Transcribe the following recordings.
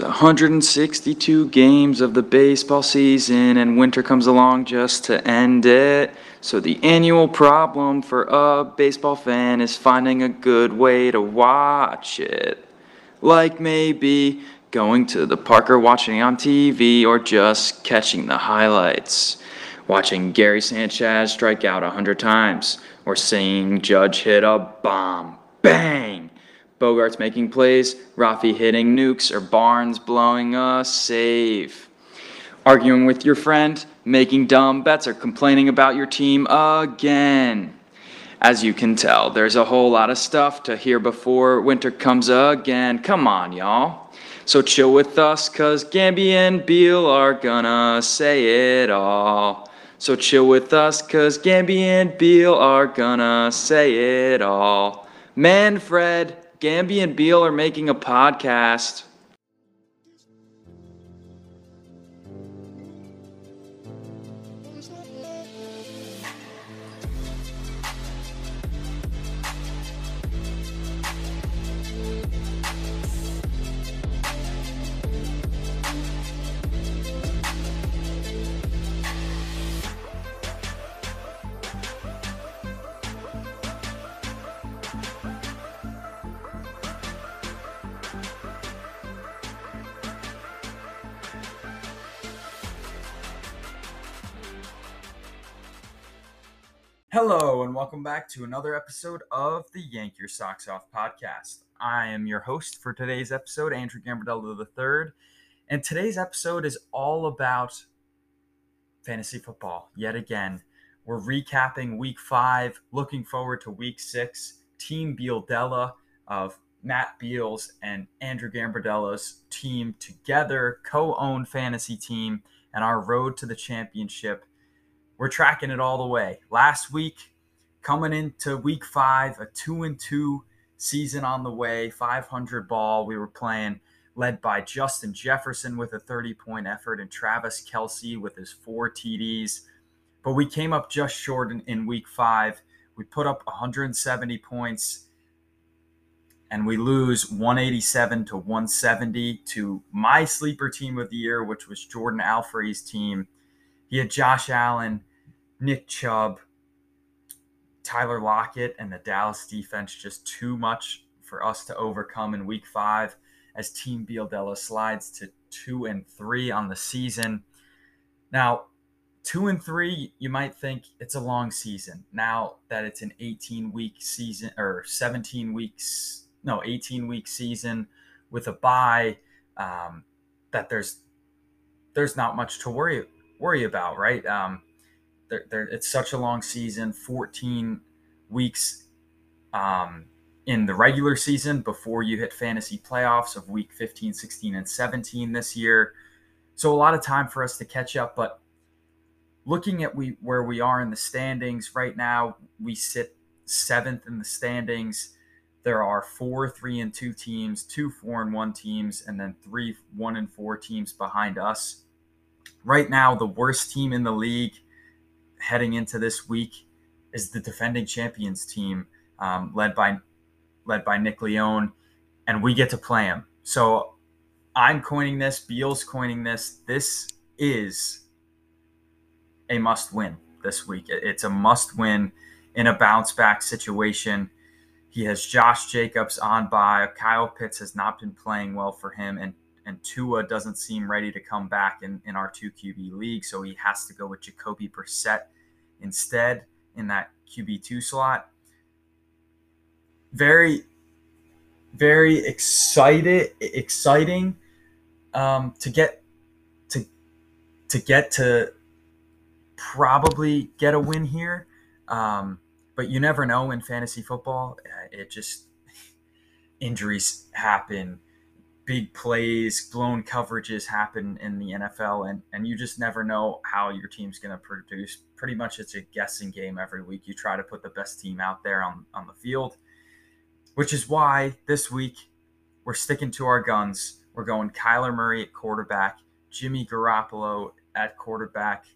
There's 162 games of the baseball season, and winter comes along just to end it. So, the annual problem for a baseball fan is finding a good way to watch it. Like maybe going to the park or watching on TV, or just catching the highlights. Watching Gary Sanchez strike out 100 times, or seeing Judge hit a bomb. Bang! Bogaerts making plays, Rafi hitting nukes, or Barnes blowing a save. Arguing with your friend, making dumb bets, or complaining about your team again. As you can tell, there's a whole lot of stuff to hear before winter comes again. Come on, y'all. So chill with us, cause Gamby and Beal are gonna say it all. So chill with us, cause Gamby and Beal are gonna say it all. Manfred, Gamby and Beal are making a podcast. Hello, and welcome back to another episode of the Yank Your Socks Off podcast. I am your host for today's episode, Andrew Gambardella III, and today's episode is all about fantasy football yet again. We're recapping week five, looking forward to week six. Team Bealdella of Matt Beals and Andrew Gambardella's team together, co owned fantasy team, and our road to the championship we're tracking it all the way. Last week, coming into week five, a two and two season on the way, 500 ball. We were playing led by Justin Jefferson with a 30 point effort and Travis Kelce with his four TDs. But we came up just short in, in week five. We put up 170 points and we lose 187 to 170 to my sleeper team of the year, which was Jordan Alfery's team. He had Josh Allen, Nick Chubb, Tyler Lockett, and the Dallas defense just too much for us to overcome in week five as Team Bealdella slides to two and three on the season. Now, two and three, you might think it's a long season. Now that it's an 18 week season or 17 weeks, no, 18 week season with a bye, um, that there's there's not much to worry worry about, right? Um, they're, they're, it's such a long season 14 weeks um, in the regular season before you hit fantasy playoffs of week 15 16 and 17 this year. So a lot of time for us to catch up but looking at we where we are in the standings right now we sit seventh in the standings. There are four three and two teams two four and one teams and then three one and four teams behind us. Right now the worst team in the league heading into this week is the defending champions team, um, led by led by Nick Leone, and we get to play him. So I'm coining this. Beal's coining this. This is a must win this week. It's a must win in a bounce back situation. He has Josh Jacobs on by. Kyle Pitts has not been playing well for him, and and Tua doesn't seem ready to come back in, in our two QB league, so he has to go with Jacoby Brissett instead in that QB2 slot. Very, very excited, exciting um, to get to to get to probably get a win here. Um, but you never know in fantasy football. It just injuries happen big plays, blown coverages happen in the NFL, and and you just never know how your team's going to produce. Pretty much, it's a guessing game every week. You try to put the best team out there on on the field, which is why this week we're sticking to our guns. We're going Kyler Murray at quarterback, Jimmy Garoppolo at quarterback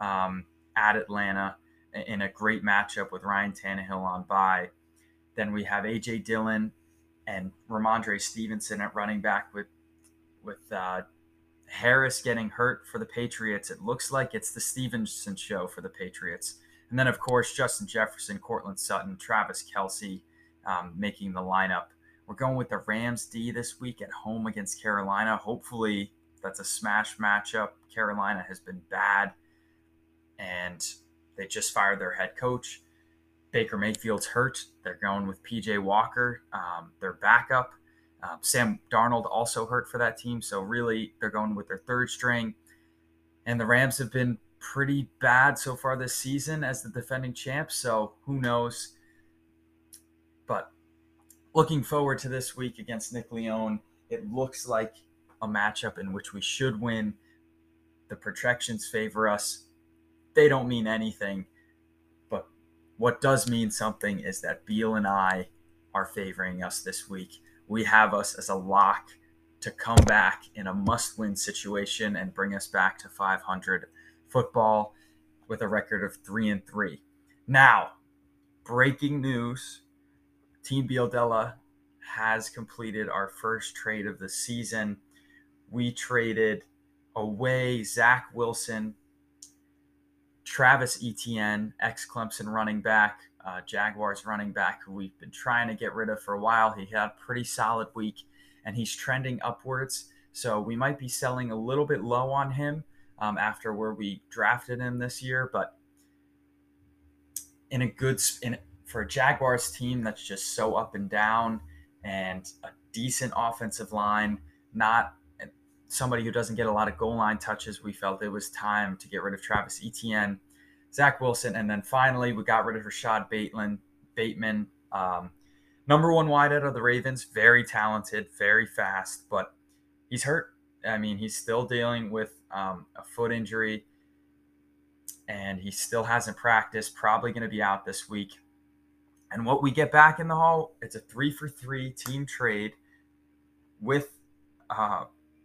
um, at Atlanta in a great matchup with Ryan Tannehill on bye. Then we have AJ Dillon and Rhamondre Stevenson at running back with with uh, Harris getting hurt for the Patriots, it looks like it's the Stevenson show for the Patriots. And then, of course, Justin Jefferson, Courtland Sutton, Travis Kelce um, making the lineup. We're going with the Rams D this week at home against Carolina. Hopefully, that's a smash matchup. Carolina has been bad, and they just fired their head coach. Baker Mayfield's hurt. They're going with PJ Walker, um, their backup. Um, Sam Darnold also hurt for that team. So, really, they're going with their third string. And the Rams have been pretty bad so far this season as the defending champs. So, who knows? But looking forward to this week against Nick Leone. It looks like a matchup in which we should win. The projections favor us. They don't mean anything. What does mean something is that Beal and I are favoring us this week. We have us as a lock to come back in a must win situation and bring us back to 500 football with a record of 3 and 3. Now, breaking news Team Bealdella has completed our first trade of the season. We traded away Zach Wilson, Travis Etienne, ex Clemson running back, uh, Jaguars running back, who we've been trying to get rid of for a while. He had a pretty solid week and he's trending upwards. So we might be selling a little bit low on him um, after where we drafted him this year, but in a good in for a Jaguars team that's just so up and down and a decent offensive line, not somebody who doesn't get a lot of goal line touches, we felt it was time to get rid of Travis Etienne, Zach Wilson, and then finally we got rid of Rashod Bateman. Bateman, um, number one wideout of the Ravens, very talented, very fast, but he's hurt. I mean, he's still dealing with um, a foot injury, and he still hasn't practiced. Probably going to be out this week. And what we get back in the hall, it's a three for three team trade with uh,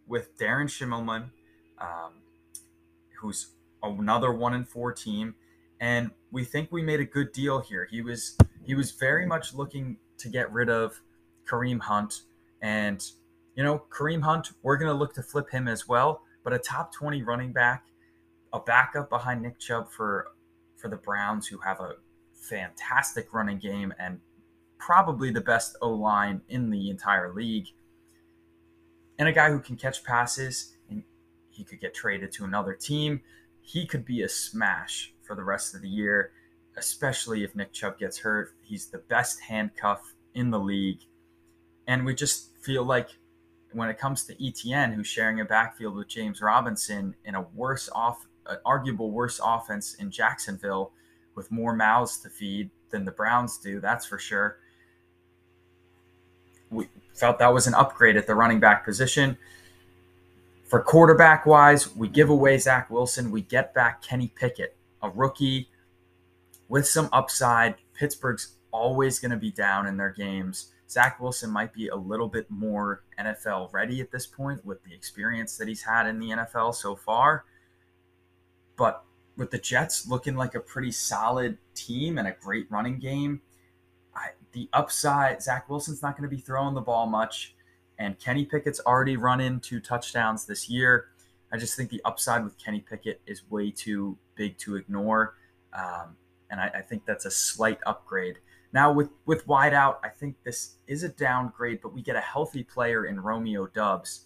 with Darren Schimmelman, um, who's another one in four team, and we think we made a good deal here. He was he was very much looking to get rid of Kareem Hunt, and you know Kareem Hunt, we're gonna look to flip him as well. But a top twenty running back, a backup behind Nick Chubb for for the Browns, who have a fantastic running game and probably the best O line in the entire league. And a guy who can catch passes and he could get traded to another team. He could be a smash for the rest of the year, especially if Nick Chubb gets hurt. He's the best handcuff in the league. And we just feel like when it comes to Etienne, who's sharing a backfield with James Robinson in a worse off, an arguable worse offense in Jacksonville, with more mouths to feed than the Browns do, that's for sure. We felt that was an upgrade at the running back position. For quarterback wise, we give away Zach Wilson. We get back Kenny Pickett, a rookie with some upside. Pittsburgh's always going to be down in their games. Zach Wilson might be a little bit more NFL ready at this point with the experience that he's had in the NFL so far. But with the Jets looking like a pretty solid team and a great running game, the upside, Zach Wilson's not going to be throwing the ball much, and Kenny Pickett's already run into touchdowns this year. I just think the upside with Kenny Pickett is way too big to ignore, um, and I, I think that's a slight upgrade. Now with with wideout, I think this is a downgrade, but we get a healthy player in Romeo Doubs,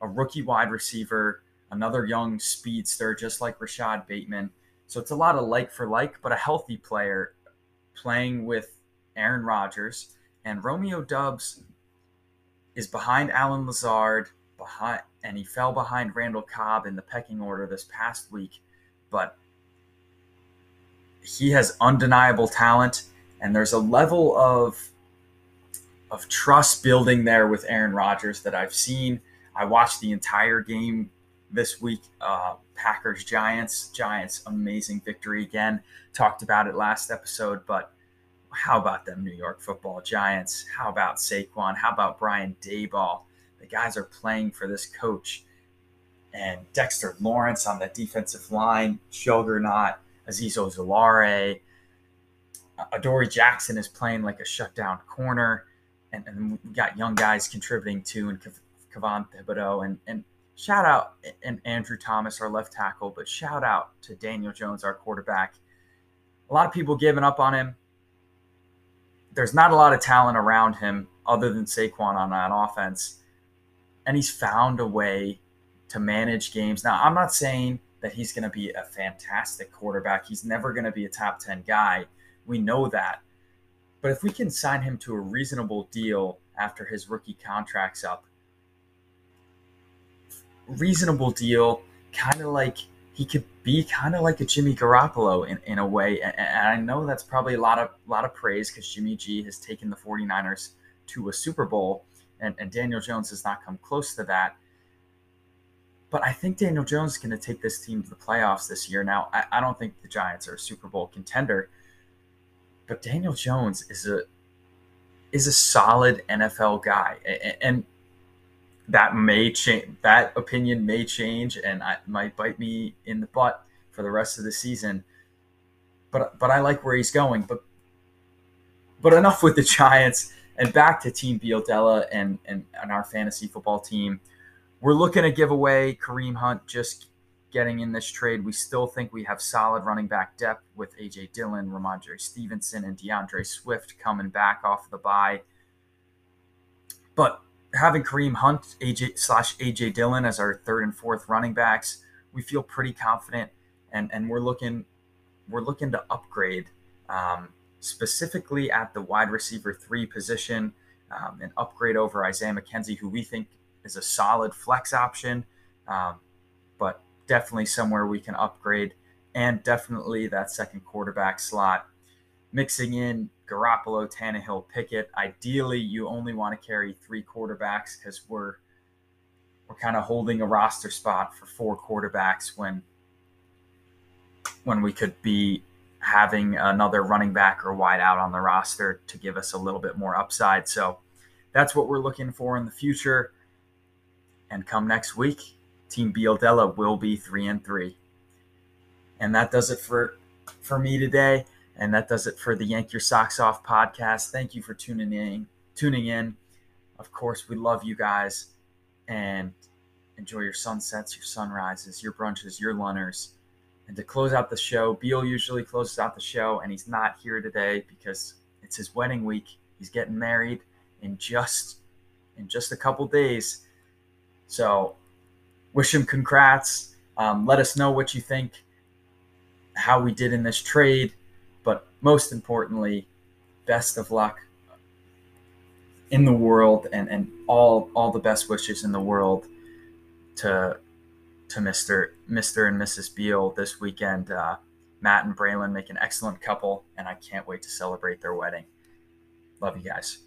a rookie wide receiver another young speedster, just like Rashod Bateman. So it's a lot of like for like, but a healthy player playing with Aaron Rodgers. And Romeo Doubs is behind Allen Lazard, behind, and he fell behind Randall Cobb in the pecking order this past week. But he has undeniable talent, and there's a level of of trust building there with Aaron Rodgers that I've seen. I watched the entire game this week. Uh, Packers Giants. Giants amazing victory again. Talked about it last episode, but how about them New York Football Giants? How about Saquon? How about Brian Daboll? The guys are playing for this coach. And Dexter Lawrence on the defensive line, juggernaut. Azeez Ojulari. Adoree Jackson is playing like a shutdown corner. And, and we got young guys contributing too, and Kayvon Thibodeaux and and shout out and Andrew Thomas, our left tackle, but shout out to Daniel Jones, our quarterback. A lot of people giving up on him. There's not a lot of talent around him other than Saquon on that offense. And he's found a way to manage games. Now, I'm not saying that he's going to be a fantastic quarterback. He's never going to be a top 10 guy. We know that. But if we can sign him to a reasonable deal after his rookie contract's up, reasonable deal, kind of like he could be kind of like a Jimmy Garoppolo in, in a way. And, and I know that's probably a lot of lot of praise because Jimmy G has taken the 49ers to a Super Bowl and, and Daniel Jones has not come close to that. But I think Daniel Jones is going to take this team to the playoffs this year. Now, I, I don't think the Giants are a Super Bowl contender, but Daniel Jones is a is a solid NFL guy, and, and that may change. That opinion may change, and I might bite me in the butt for the rest of the season. But but I like where he's going. But but enough with the Giants, and back to Team Bealdella and and, and our fantasy football team. We're looking to give away Kareem Hunt just getting in this trade. We still think we have solid running back depth with AJ Dillon, Rhamondre Stevenson, and DeAndre Swift coming back off the bye. But having Kareem Hunt, AJ slash AJ Dillon as our third and fourth running backs, we feel pretty confident, and and we're looking we're looking to upgrade um, specifically at the wide receiver three position, um, and upgrade over Isaiah McKenzie, who we think is a solid flex option, um, but definitely somewhere we can upgrade, and definitely that second quarterback slot, mixing in Garoppolo, Tannehill, Pickett. Ideally, you only want to carry three quarterbacks because we're we're kind of holding a roster spot for four quarterbacks when when we could be having another running back or wide out on the roster to give us a little bit more upside. So that's what we're looking for in the future. And come next week, Team Bealdella will be three and three. And that does it for for me today. And that does it for the Yank Your Socks Off podcast. Thank you for tuning in. Tuning in. Of course, we love you guys and enjoy your sunsets, your sunrises, your brunches, your lunners. And to close out the show, Beal usually closes out the show, and he's not here today because it's his wedding week. He's getting married in just in just a couple days. So wish him congrats. Um, let us know what you think, how we did in this trade but most importantly, best of luck in the world and, and all all the best wishes in the world to to Mr. Mr. and Mrs. Beal this weekend. Uh, Matt and Braylon make an excellent couple, and I can't wait to celebrate their wedding. Love you guys.